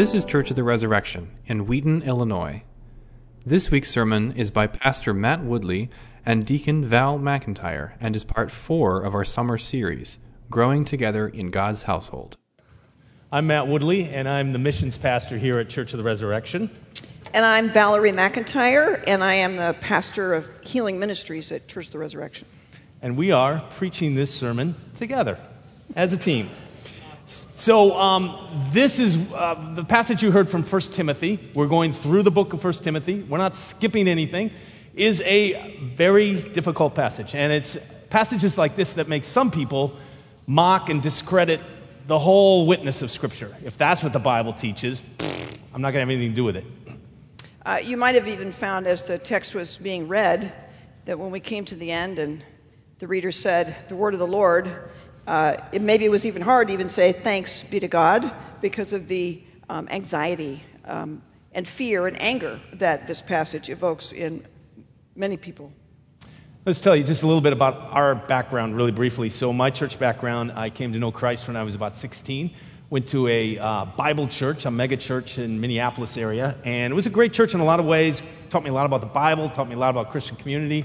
This is Church of the Resurrection in Wheaton, Illinois. This week's sermon is by Pastor Matt Woodley and Deacon Val McIntyre and is part four of our summer series, Growing Together in God's Household. I'm Matt Woodley, and I'm the missions pastor here at Church of the Resurrection. And I'm Valerie McIntyre, and I am the pastor of Healing Ministries at Church of the Resurrection. And we are preaching this sermon together as a team. So, um, this is uh, the passage you heard from 1 Timothy. We're going through the book of 1 Timothy. We're not skipping anything. Is a very difficult passage. And it's passages like this that make some people mock and discredit the whole witness of Scripture. If that's what the Bible teaches, I'm not going to have anything to do with it. Uh, you might have even found as the text was being read that when we came to the end and the reader said, The word of the Lord, uh, it, maybe it was even hard to even say thanks be to God because of the um, anxiety um, and fear and anger that this passage evokes in many people. Let's tell you just a little bit about our background, really briefly. So, my church background, I came to know Christ when I was about 16. Went to a uh, Bible church, a mega church in Minneapolis area, and it was a great church in a lot of ways. Taught me a lot about the Bible, taught me a lot about Christian community.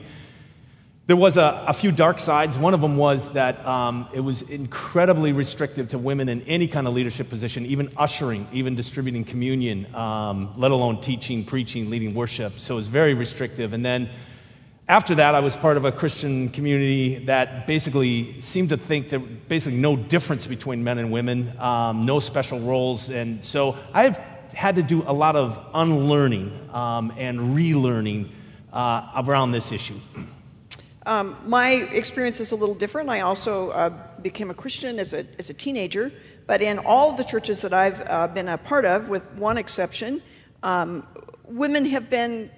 There was a, a, few dark sides. One of them was that um, it was incredibly restrictive to women in any kind of leadership position, even ushering, even distributing communion, um, let alone teaching, preaching, leading worship. So it was very restrictive. And then after that, I was part of a Christian community that basically seemed to think that basically no difference between men and women, um, no special roles. And so I've had to do a lot of unlearning um, and relearning uh, around this issue. Um, my experience is a little different. I also uh, became a Christian as a, as a teenager, but in all the churches that I've uh, been a part of, with one exception, um, women have been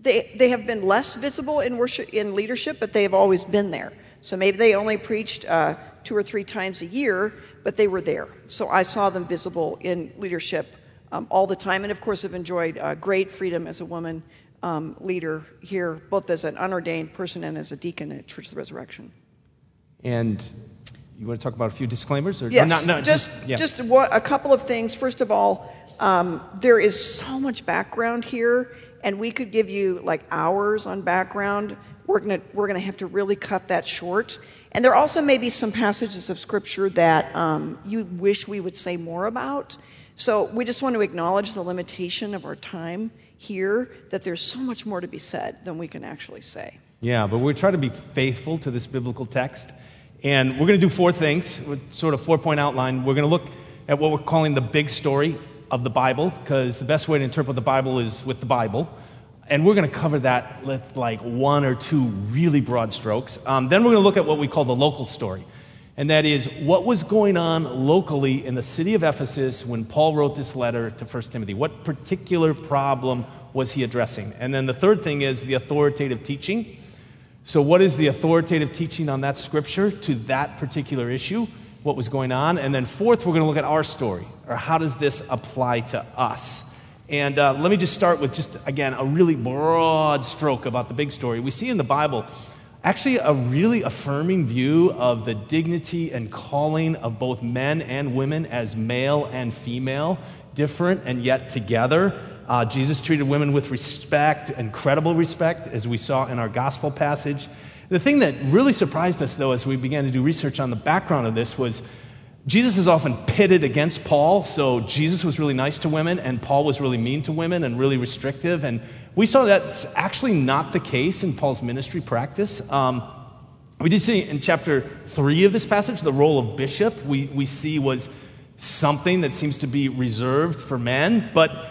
they, they have been less visible in worship in leadership, but they have always been there. So maybe they only preached uh, two or three times a year, but they were there. So I saw them visible in leadership um, all the time, and of course, have enjoyed uh, great freedom as a woman um, leader here, both as an unordained person and as a deacon at Church of the Resurrection. And you want to talk about a few disclaimers? Or, yes, not, not, just, just, yeah. just a couple of things. First of all, um, there is so much background here, and we could give you like hours on background. We're going we're gonna have to really cut that short. And there also may be some passages of Scripture that um, you wish we would say more about. So we just want to acknowledge the limitation of our time here that there's so much more to be said than we can actually say. Yeah, but we try to be faithful to this biblical text. And we're going to do four things, with sort of four point outline. We're going to look at what we're calling the big story of the Bible, because the best way to interpret the Bible is with the Bible. And we're going to cover that with like one or two really broad strokes. Um, then we're going to look at what we call the local story. And that is what was going on locally in the city of Ephesus when Paul wrote this letter to 1 Timothy. What particular problem was he addressing? And then the third thing is the authoritative teaching. So, what is the authoritative teaching on that scripture to that particular issue? What was going on? And then, fourth, we're going to look at our story, or how does this apply to us? And uh, let me just start with just, again, a really broad stroke about the big story. We see in the Bible actually a really affirming view of the dignity and calling of both men and women as male and female, different and yet together. Uh, Jesus treated women with respect, incredible respect, as we saw in our gospel passage. The thing that really surprised us, though, as we began to do research on the background of this was Jesus is often pitted against Paul. So Jesus was really nice to women, and Paul was really mean to women and really restrictive. And we saw that's actually not the case in Paul's ministry practice. Um, we did see in chapter 3 of this passage the role of bishop, we, we see was something that seems to be reserved for men. But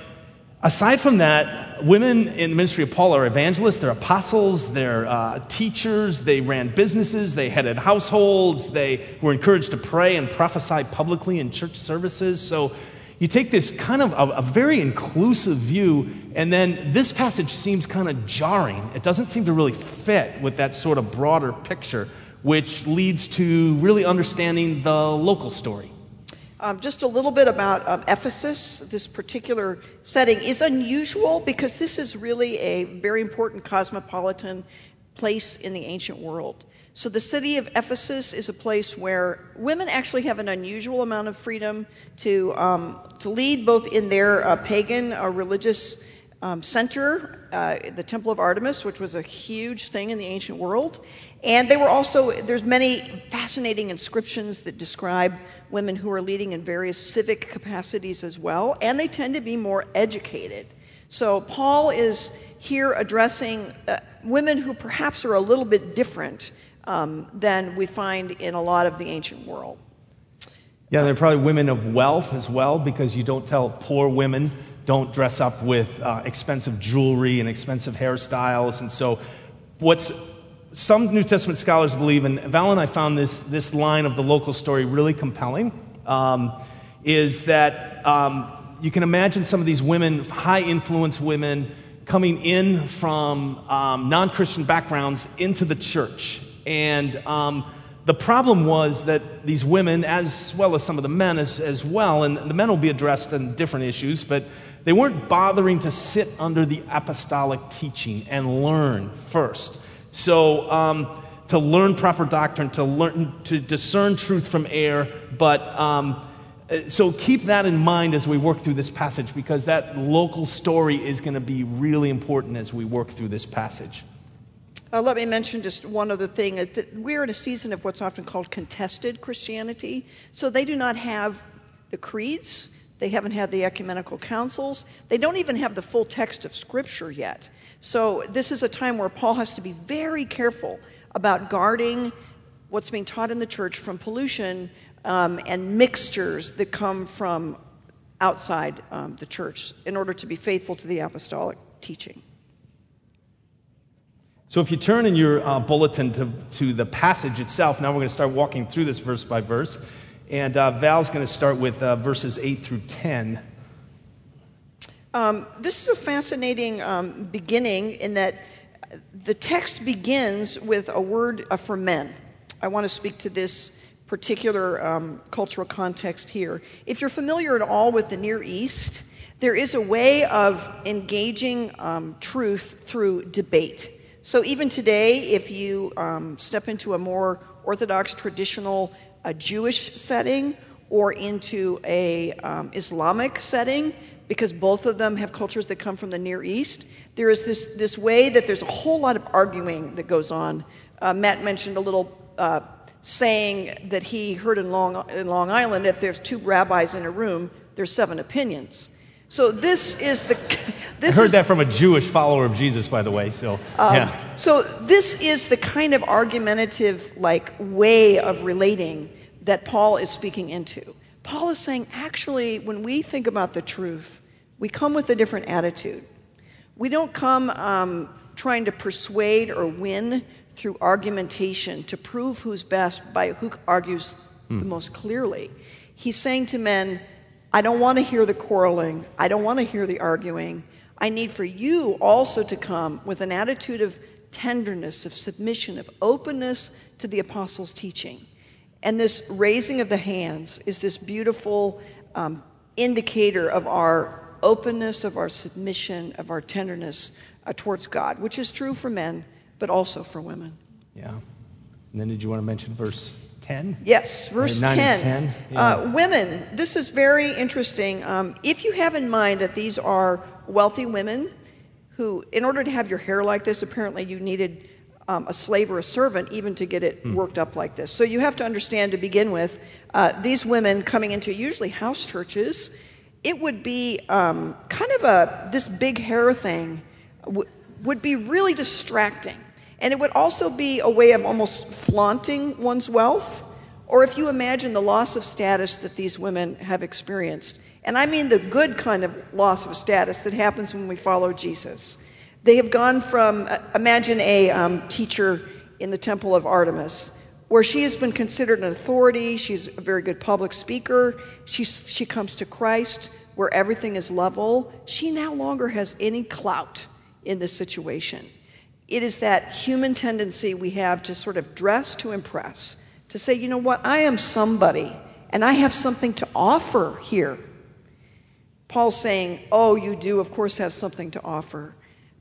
aside from that, women in the ministry of Paul are evangelists, they're apostles, they're uh, teachers, they ran businesses, they headed households, they were encouraged to pray and prophesy publicly in church services. So you take this kind of a, a, very inclusive view, and then this passage seems kind of jarring. It doesn't seem to really fit with that sort of broader picture, which leads to really understanding the local story. Um, just a little bit about um, Ephesus. This particular setting is unusual because this is really a very important cosmopolitan place in the ancient world. So the city of Ephesus is a place where women actually have an unusual amount of freedom to, um, to lead both in their uh, pagan or religious um, center, uh, the Temple of Artemis, which was a huge thing in the ancient world. And they were also, there's many fascinating inscriptions that describe women who are leading in various civic capacities as well, and they tend to be more educated. So Paul is here addressing uh, women who perhaps are a little bit different um, than we find in a lot of the ancient world. Yeah, they're probably women of wealth as well, because you don't tell poor women don't dress up with uh, expensive jewelry and expensive hairstyles. And so, what's some New Testament scholars believe, and Val and I found this, this line of the local story really compelling, um, is that um, you can imagine some of these women, high influence women, coming in from um, non Christian backgrounds into the church. And um, the problem was that these women, as well as some of the men as, as well, and the men will be addressed in different issues, but they weren't bothering to sit under the apostolic teaching and learn first. So, um, to learn proper doctrine, to learn to discern truth from error, but um, so keep that in mind as we work through this passage because that local story is going to be really important as we work through this passage. Uh, let me mention just one other thing. We're in a season of what's often called contested Christianity. So they do not have the creeds, they haven't had the ecumenical councils, they don't even have the full text of Scripture yet. So, this is a time where Paul has to be very careful about guarding what's being taught in the church from pollution um, and mixtures that come from outside um, the church in order to be faithful to the apostolic teaching. So, if you turn in your uh, bulletin to, to the passage itself, now we're going to start walking through this verse by verse. And uh, Val's going to start with uh, verses 8 through 10. Um, this is a fascinating um, beginning in that the text begins with a word uh, for men. I want to speak to this particular um, cultural context here. If you're familiar at all with the Near East, there is a way of engaging um, truth through debate. So even today, if you um, step into a more orthodox, traditional uh, Jewish setting or into a um, Islamic setting, because both of them have cultures that come from the Near East. There is this, this way that there's a whole lot of arguing that goes on. Uh, Matt mentioned a little uh, saying that he heard in Long, in Long Island if there's two rabbis in a room, there's seven opinions. So this is the. This I heard is, that from a Jewish follower of Jesus, by the way. So um, yeah. So this is the kind of argumentative like way of relating that Paul is speaking into. Paul is saying, actually, when we think about the truth, we come with a different attitude. We don't come um, trying to persuade or win through argumentation to prove who's best by who argues the hmm. most clearly. He's saying to men, I don't want to hear the quarreling. I don't want to hear the arguing. I need for you also to come with an attitude of tenderness, of submission, of openness to the apostles' teaching. And this raising of the hands is this beautiful um, indicator of our openness, of our submission, of our tenderness uh, towards God, which is true for men, but also for women. Yeah. And then did you want to mention verse 10? Yes, verse 10. 10. Yeah. Uh, women, this is very interesting. Um, if you have in mind that these are wealthy women who, in order to have your hair like this, apparently you needed um, a slave or a servant even to get it mm. worked up like this. So you have to understand to begin with, uh, these women coming into usually house churches it would be um, kind of a this big hair thing w- would be really distracting and it would also be a way of almost flaunting one's wealth or if you imagine the loss of status that these women have experienced and i mean the good kind of loss of status that happens when we follow jesus they have gone from uh, imagine a um, teacher in the temple of artemis where she has been considered an authority. She's a very good public speaker. She, she comes to Christ where everything is level. She no longer has any clout in this situation. It is that human tendency we have to sort of dress to impress, to say, you know what, I am somebody and I have something to offer here. Paul's saying, oh, you do, of course, have something to offer.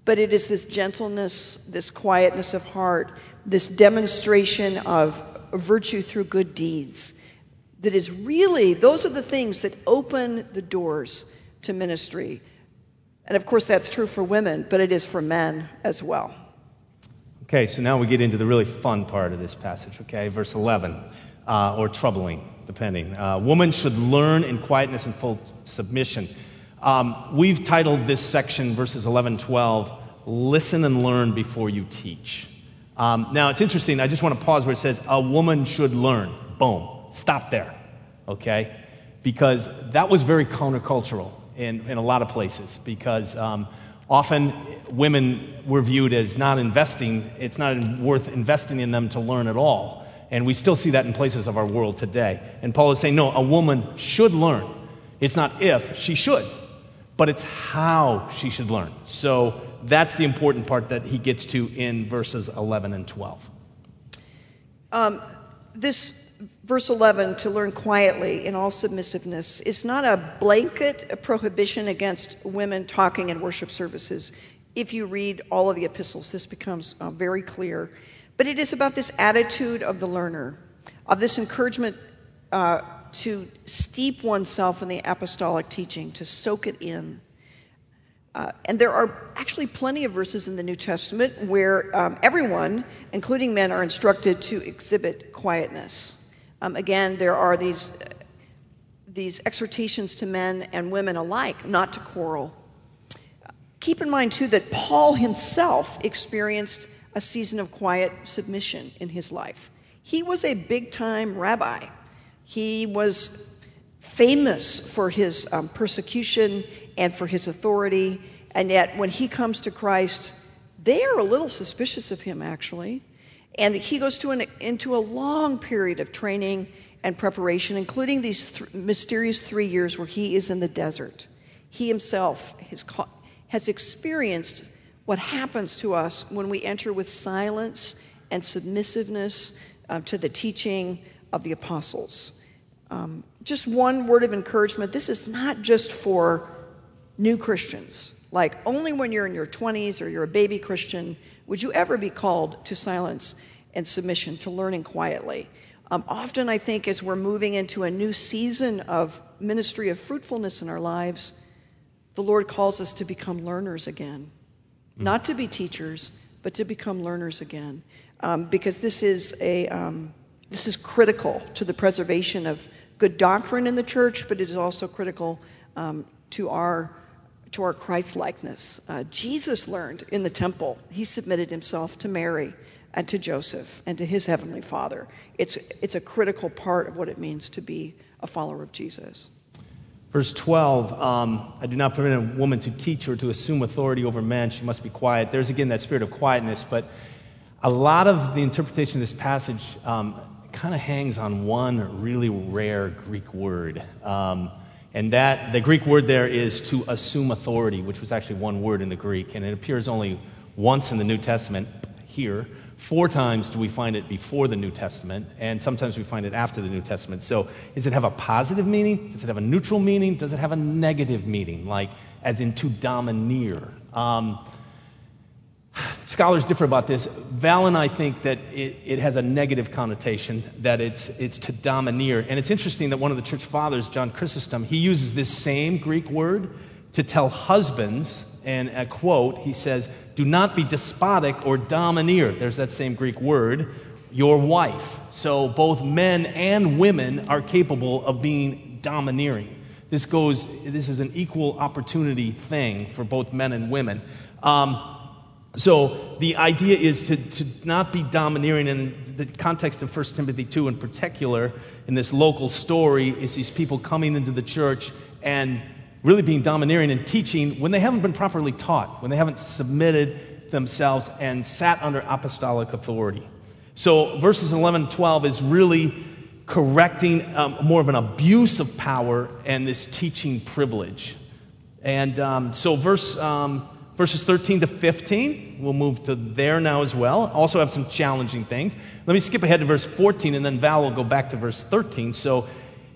but it is this gentleness, this quietness of heart, this demonstration of virtue through good deeds that is really, those are the things that open the doors to ministry. And of course, that's true for women, but it is for men as well. Okay, so now we get into the really fun part of this passage, okay? Verse 11, uh, or troubling, depending. Uh, Woman should learn in quietness and full submission. Um, we've titled this section, verses 11 12, Listen and Learn Before You Teach. Um, now, it's interesting. I just want to pause where it says, A woman should learn. Boom. Stop there, okay? Because that was very countercultural in, in a lot of places, because um, often women were viewed as not investing, it's not worth investing in them to learn at all. And we still see that in places of our world today. And Paul is saying, no, a woman should learn. It's not if, she should, but it's how she should learn. So that's the important part that he gets to in verses 11 and 12. Um, this verse 11, to learn quietly in all submissiveness, is not a blanket prohibition against women talking in worship services. If you read all of the epistles, this becomes uh, very clear. But it is about this attitude of the learner, of this encouragement uh, to steep oneself in the apostolic teaching, to soak it in. Uh, and there are actually plenty of verses in the New Testament where um, everyone, including men, are instructed to exhibit quietness. Um, again, there are these, these exhortations to men and women alike not to quarrel. Keep in mind, too, that Paul himself experienced a season of quiet submission in his life. He was a big time rabbi, he was famous for his um, persecution and for his authority. And yet, when he comes to Christ, they are a little suspicious of him, actually. And he goes to an, into a long period of training and preparation, including these th- mysterious three years where he is in the desert. He himself has, ca- has experienced what happens to us when we enter with silence and submissiveness uh, to the teaching of the apostles. Um, just one word of encouragement this is not just for new Christians. Like, only when you're in your 20s or you're a baby Christian would you ever be called to silence and submission, to learning quietly. Um, often, I think, as we're moving into a new season of ministry of fruitfulness in our lives, the Lord calls us to become learners again. Mm. Not to be teachers, but to become learners again. Um, because this is, a, um, this is critical to the preservation of good doctrine in the church, but it is also critical um, to our to our Christ likeness. Uh, Jesus learned in the temple, he submitted himself to Mary and to Joseph and to his heavenly Father. It's, it's a critical part of what it means to be a follower of Jesus. Verse 12 um, I do not permit a woman to teach or to assume authority over men. She must be quiet. There's again that spirit of quietness, but a lot of the interpretation of this passage um, kind of hangs on one really rare Greek word. Um, and that, the Greek word there is to assume authority, which was actually one word in the Greek. And it appears only once in the New Testament here. Four times do we find it before the New Testament, and sometimes we find it after the New Testament. So, does it have a positive meaning? Does it have a neutral meaning? Does it have a negative meaning, like as in to domineer? Um, Scholars differ about this. Val and I think that it, it, has a negative connotation, that it's, it's to domineer. And it's interesting that one of the church fathers, John Chrysostom, he uses this same Greek word to tell husbands, and a quote, he says, Do not be despotic or domineer. There's that same Greek word, your wife. So both men and women are capable of being domineering. This goes, this is an equal opportunity thing for both men and women. Um, so the idea is to, to not be domineering in the context of 1 Timothy 2 in particular, in this local story, is these people coming into the church and really being domineering and teaching when they haven't been properly taught, when they haven't submitted themselves and sat under apostolic authority. So verses 11 and 12 is really correcting um, more of an abuse of power and this teaching privilege. And um, so verse. Um, verses 13 to 15. We'll move to there now as well. Also have some challenging things. Let me skip ahead to verse 14, and then Val will go back to verse 13. So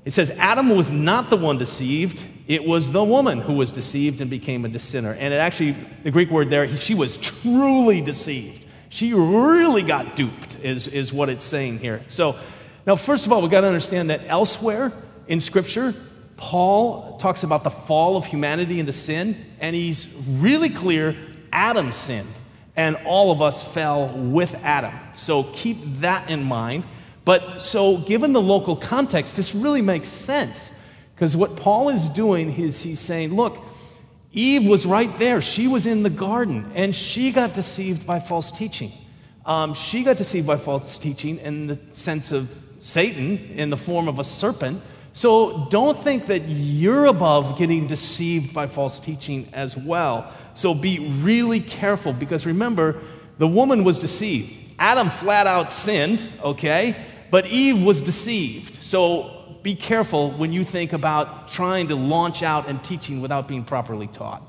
it says, Adam was not the one deceived, It was the woman who was deceived and became a sinner. And it actually, the Greek word there, she was truly deceived. She really got duped, is, is what it's saying here. So, now, first of all, we've got to understand that elsewhere in Scripture, Paul talks about the fall of humanity into sin, and he's really clear Adam sinned, and all of us fell with Adam. So keep that in mind. But so, given the local context, this really makes sense. Because what Paul is doing is he's saying, look, Eve was right there. She was in the garden, and she got deceived by false teaching. Um, she got deceived by false teaching in the sense of Satan in the form of a serpent. So don't think that you're above getting deceived by false teaching as well. So be really careful because remember, the woman was deceived. Adam flat out sinned, okay? But Eve was deceived. So be careful when you think about trying to launch out and teaching without being properly taught.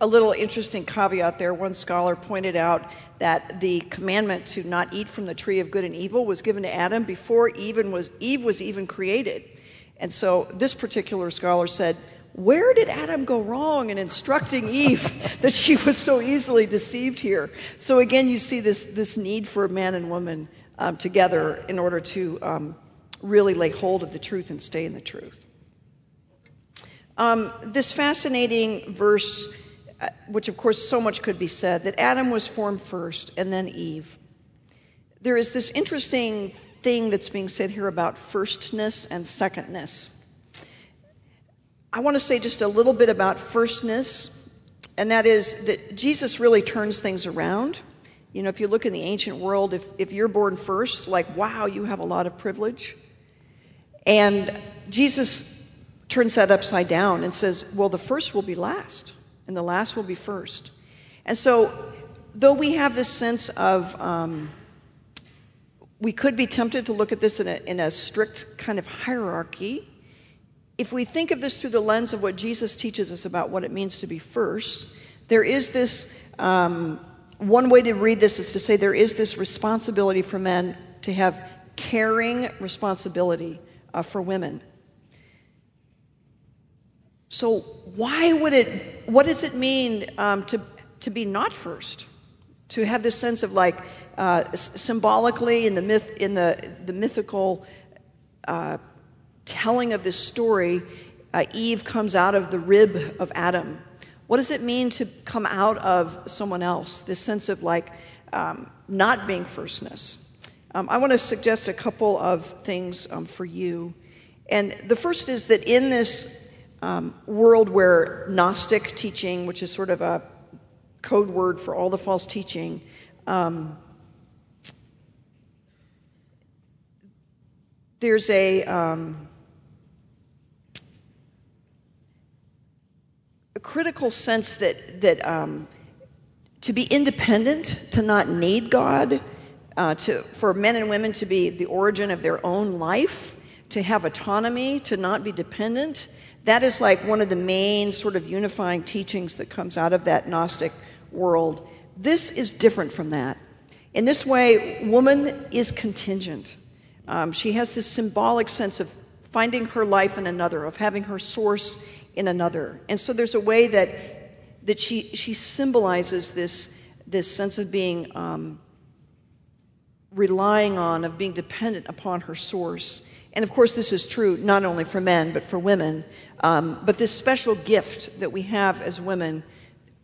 A little interesting caveat there. One scholar pointed out that the commandment to not eat from the tree of good and evil was given to Adam before even was, Eve was even created. And so this particular scholar said, where did Adam go wrong in instructing Eve that she was so easily deceived here? So again, you see this, this need for man and woman um, together in order to um, really lay hold of the truth and stay in the truth. Um, this fascinating verse uh, which of course so much could be said, that Adam was formed first and then Eve. There is this interesting thing that's being said here about firstness and secondness. I want to say just a little bit about firstness, and that is that Jesus really turns things around. You know, if you look in the ancient world, if, if you're born first, like, wow, you have a lot of privilege. And Jesus turns that upside down and says, well, the first will be last and the last will be first. And so, though we have this sense of, um, we could be tempted to look at this in a, in a strict kind of hierarchy. If we think of this through the lens of what Jesus teaches us about what it means to be first, there is this um, one way to read this is to say there is this responsibility for men to have caring responsibility uh, for women. So, why would it, what does it mean um, to, to be not first? To have this sense of like, uh, symbolically in the myth, in the, the mythical uh, telling of this story, uh, Eve comes out of the rib of Adam. What does it mean to come out of someone else? This sense of like um, not being firstness. Um, I want to suggest a couple of things um, for you. And the first is that in this um, world where Gnostic teaching, which is sort of a code word for all the false teaching, um, there's a, um, a critical sense that, that um, to be independent, to not need God, uh, to, for men and women to be the origin of their own life, to have autonomy, to not be dependent, that is like one of the main sort of unifying teachings that comes out of that Gnostic world. This is different from that. In this way, woman is contingent. Um, she has this symbolic sense of finding her life in another, of having her source in another. And so there's a way that, that she, she symbolizes this, this sense of being um, relying on, of being dependent upon her source. And of course, this is true not only for men, but for women. Um, but this special gift that we have as women,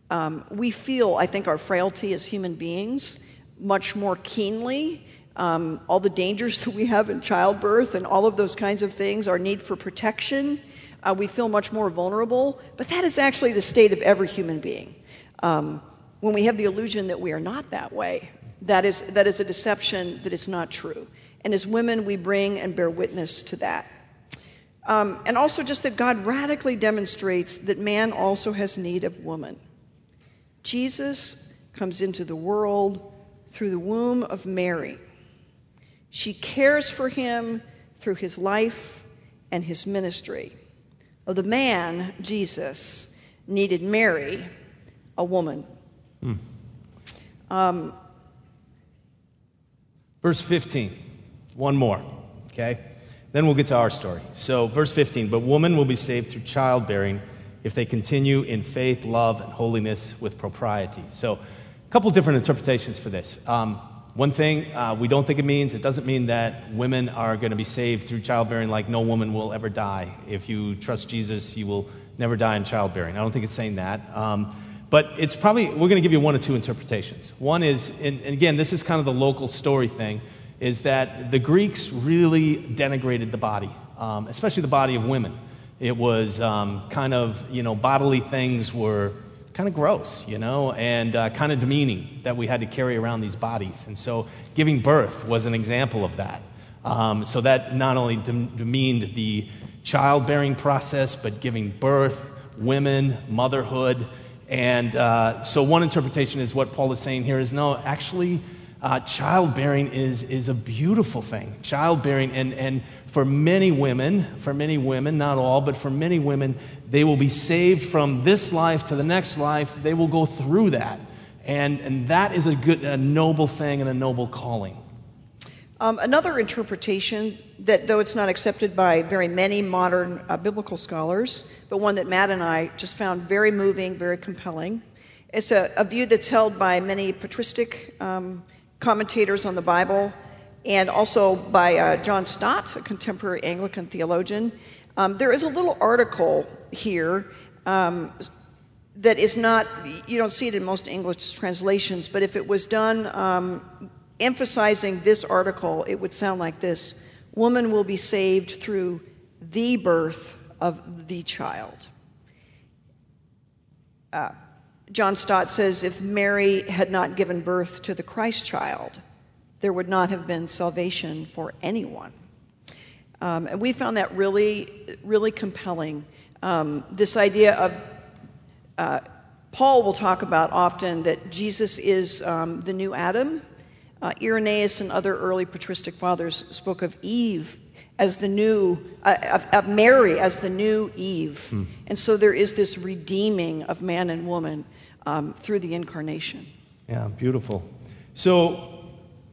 um, we feel, I think, our frailty as human beings much more keenly. Um, all the dangers that we have in childbirth and all of those kinds of things, our need for protection, uh, we feel much more vulnerable. But that is actually the state of every human being. Um, when we have the illusion that we are not that way, that is, that is a deception that is not true. And as women, we bring and bear witness to that. Um, and also, just that God radically demonstrates that man also has need of woman. Jesus comes into the world through the womb of Mary. She cares for him through his life and his ministry. Well, the man, Jesus, needed Mary, a woman. Hmm. Um, Verse 15, one more, okay? Then we'll get to our story. So, verse 15 But woman will be saved through childbearing if they continue in faith, love, and holiness with propriety. So, a couple different interpretations for this. Um, one thing uh, we don't think it means, it doesn't mean that women are going to be saved through childbearing like no woman will ever die. If you trust Jesus, you will never die in childbearing. I don't think it's saying that. Um, but it's probably, we're going to give you one or two interpretations. One is, and, and again, this is kind of the local story thing, is that the Greeks really denigrated the body, um, especially the body of women. It was um, kind of, you know, bodily things were kind of gross, you know, and uh, kind of demeaning that we had to carry around these bodies. And so giving birth was an example of that. Um, so that not only demeaned the childbearing process, but giving birth, women, motherhood. And uh, so one interpretation is what Paul is saying here is no, actually, uh, childbearing is, is a beautiful thing. Childbearing, and, and for many women, for many women, not all, but for many women, they will be saved from this life to the next life. They will go through that. And, and that is a good, a noble thing and a noble calling. Um, another interpretation that, though it's not accepted by very many modern uh, biblical scholars, but one that Matt and I just found very moving, very compelling, it's a, a view that's held by many patristic um, commentators on the Bible and also by uh, John Stott, a contemporary Anglican theologian. Um, there is a little article here um, that is not, you don't see it in most English translations, but if it was done um, emphasizing this article, it would sound like this Woman will be saved through the birth of the child. Uh, John Stott says if Mary had not given birth to the Christ child, there would not have been salvation for anyone. Um, and we found that really, really compelling. Um, this idea of uh, Paul will talk about often that Jesus is um, the new Adam. Uh, Irenaeus and other early patristic fathers spoke of Eve as the new, uh, of, of, Mary as the new Eve. Hmm. And so there is this redeeming of man and woman um, through the incarnation. Yeah, beautiful. So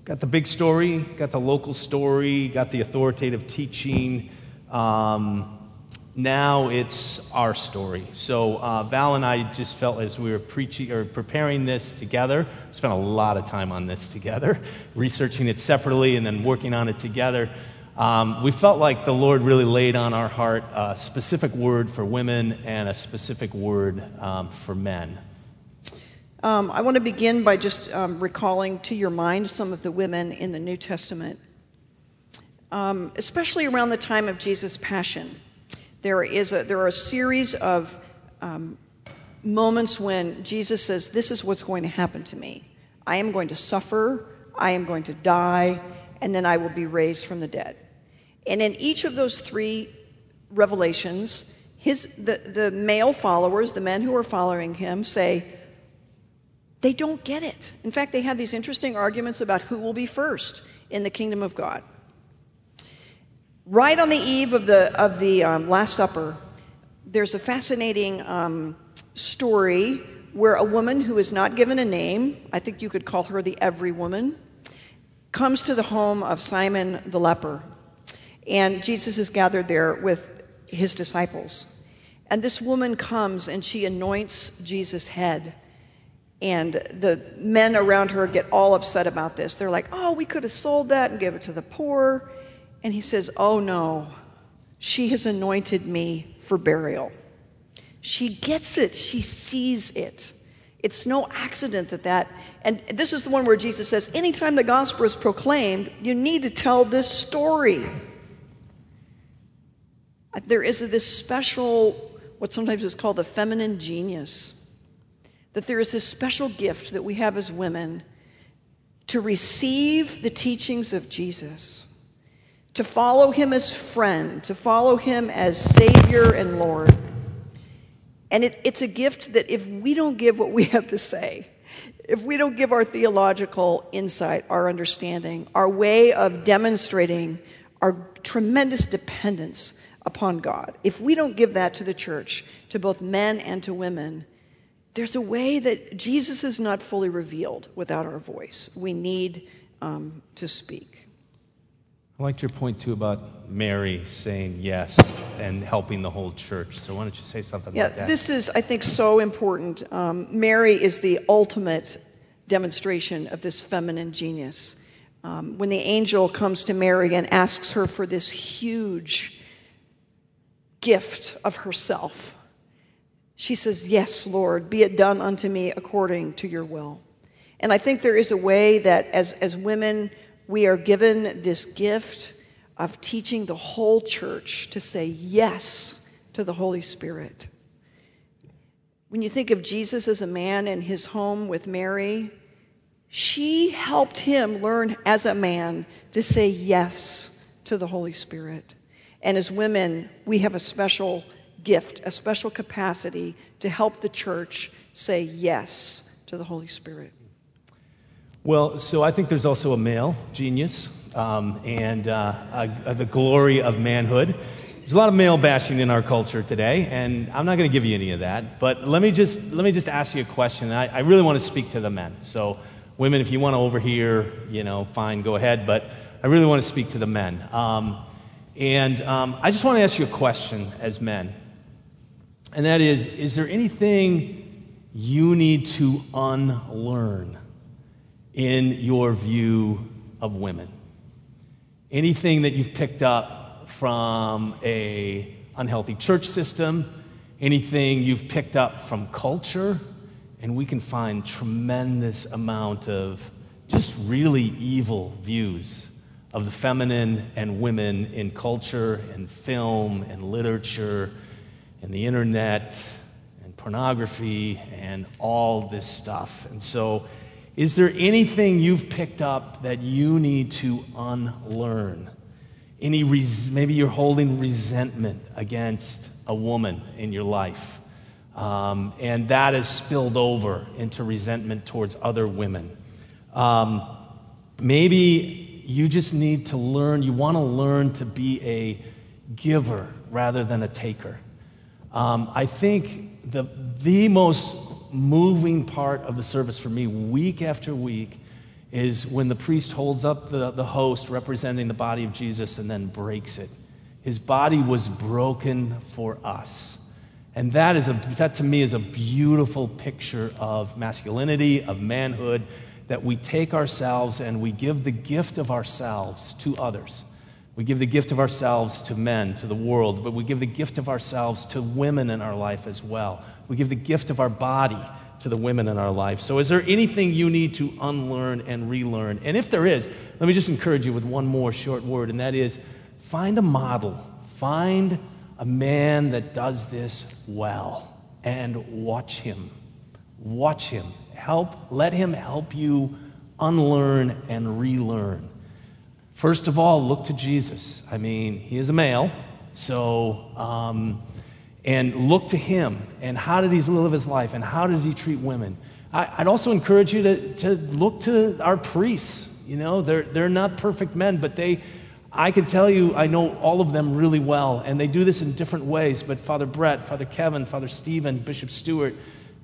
Got the big story, got the local story, got the authoritative teaching. Um, now it's our story. So uh, Val and I just felt as we were preaching or preparing this together, spent a lot of time on this together, researching it separately and then working on it together. Um, we felt like the Lord really laid on our heart a specific word for women and a specific word um, for men. Um, I want to begin by just um, recalling to your mind some of the women in the New Testament, um, especially around the time of Jesus' Passion. There, is a, there are a series of um, moments when Jesus says, This is what's going to happen to me. I am going to suffer, I am going to die, and then I will be raised from the dead. And in each of those three revelations, his, the, the male followers, the men who are following him, say, they don't get it. In fact, they have these interesting arguments about who will be first in the kingdom of God. Right on the eve of the, of the um, Last Supper, there's a fascinating um, story where a woman who is not given a name, I think you could call her the every woman, comes to the home of Simon the leper. And Jesus is gathered there with his disciples. And this woman comes and she anoints Jesus' head and the men around her get all upset about this. They're like, oh, we could have sold that and gave it to the poor. And he says, oh no, she has anointed me for burial. She gets it, she sees it. It's no accident that that, and this is the one where Jesus says, anytime the gospel is proclaimed, you need to tell this story. There is this special, what sometimes is called the feminine genius that there is this special gift that we have as women to receive the teachings of Jesus, to follow him as friend, to follow him as Savior and Lord. And it, it's a gift that if we don't give what we have to say, if we don't give our theological insight, our understanding, our way of demonstrating our tremendous dependence upon God, if we don't give that to the church, to both men and to women, there's a way that Jesus is not fully revealed without our voice. We need um, to speak. I liked your point too about Mary saying yes and helping the whole church. So why don't you say something Yeah, about that? this is, I think, so important. Um, Mary is the ultimate demonstration of this feminine genius. Um, when the angel comes to Mary and asks her for this huge gift of herself, she says, Yes, Lord, be it done unto me according to your will. And I think there is a way that as, as women, we are given this gift of teaching the whole church to say yes to the Holy Spirit. When you think of Jesus as a man in his home with Mary, she helped him learn as a man to say yes to the Holy Spirit. And as women, we have a special gift, a special capacity to help the church say yes to the Holy Spirit. Well, so I think there's also a male genius um, and uh, the glory of manhood. There's a lot of male bashing in our culture today, and I'm not going to give you any of that. But let me just let me just ask you a question. I, I really want to speak to the men. So, women, if you want to overhear, you know, fine, go ahead. But I really want to speak to the men. Um, and um, I just want to ask you a question as men, and that is: Is there anything you need to unlearn in your view of women? Anything that you've picked up from a unhealthy church system, anything you've picked up from culture, and we can find tremendous amount of just really evil views of the feminine and women in culture and film and literature and the internet and pornography and all this stuff. And so is there anything you've picked up that you need to unlearn? Any res- maybe you're holding resentment against a woman in your life, um, and that has spilled over into resentment towards other women. Um, maybe you just need to learn, you want to learn to be a giver rather than a taker. Um, I think the, the most moving part of the service for me week after week is when the priest holds up the, the host representing the body of Jesus and then breaks it. His body was broken for us. And that, is a, that to me is a beautiful picture of masculinity, of manhood, that we take ourselves and we give the gift of ourselves to others. We give the gift of ourselves to men, to the world, but we give the gift of ourselves to women in our life as well. We give the gift of our body to the women in our life. So, is there anything you need to unlearn and relearn? And if there is, let me just encourage you with one more short word, and that is find a model. Find a man that does this well and watch him. Watch him. Help, let him help you unlearn and relearn. First of all, look to Jesus. I mean, he is a male, so. Um, and look to him and how did he live his life and how does he treat women. I, would also encourage you to, to look to our priests. You know, they're, they're not perfect men, but they, I can tell you, I know all of them really well, and they do this in different ways. But Father Brett, Father Kevin, Father Stephen, Bishop Stewart,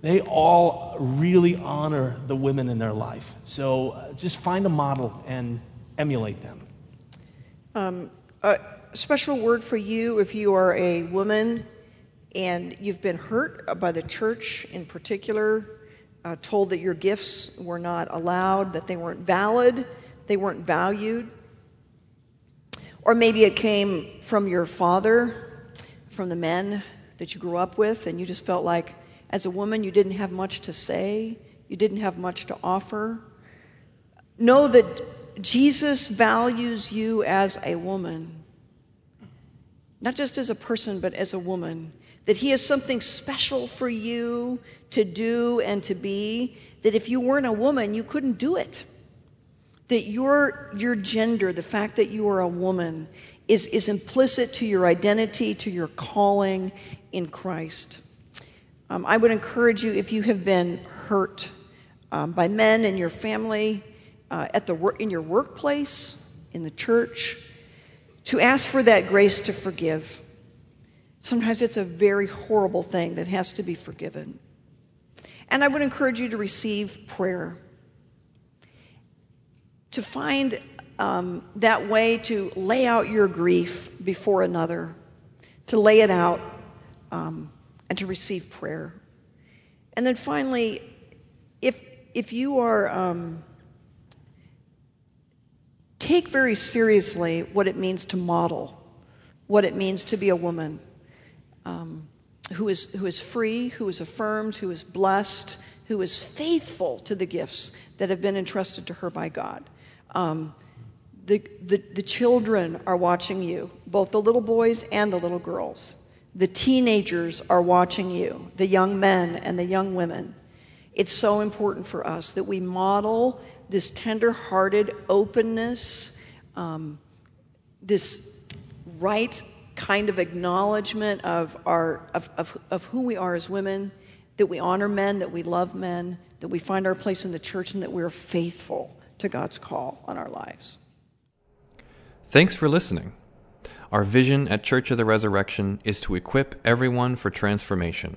they all really honor the women in their life. So uh, just find a model and emulate them. Um, a special word for you if you are a woman and you've been hurt by the church in particular, uh, told that your gifts were not allowed, that they weren't valid, they weren't valued. Or maybe it came from your father, from the men that you grew up with, and you just felt like as a woman you didn't have much to say, you didn't have much to offer. Know that Jesus values you as a woman, not just as a person, but as a woman that He has something special for you to do and to be, that if you weren't a woman, you couldn't do it. That your, your gender, the fact that you are a woman, is, is implicit to your identity, to your calling in Christ. Um, I would encourage you, if you have been hurt um, by men in your family, uh, at the wor- in your workplace, in the church, to ask for that grace to forgive. Sometimes it's a very horrible thing that has to be forgiven. And I would encourage you to receive prayer, to find um, that way to lay out your grief before another, to lay it out, um, and to receive prayer. And then finally, if, if you are, um, take very seriously what it means to model, what it means to be a woman um, who, is, who is free, who is affirmed, who is blessed, who is faithful to the gifts that have been entrusted to her by God. Um, the, the, the children are watching you, both the little boys and the little girls. The teenagers are watching you, the young men and the young women. It's so important for us that we model this tender hearted openness, um, this right kind of acknowledgement of, our, of, of, of who we are as women, that we honor men, that we love men, that we find our place in the church, and that we're faithful to God's call on our lives. Thanks for listening. Our vision at Church of the Resurrection is to equip everyone for transformation.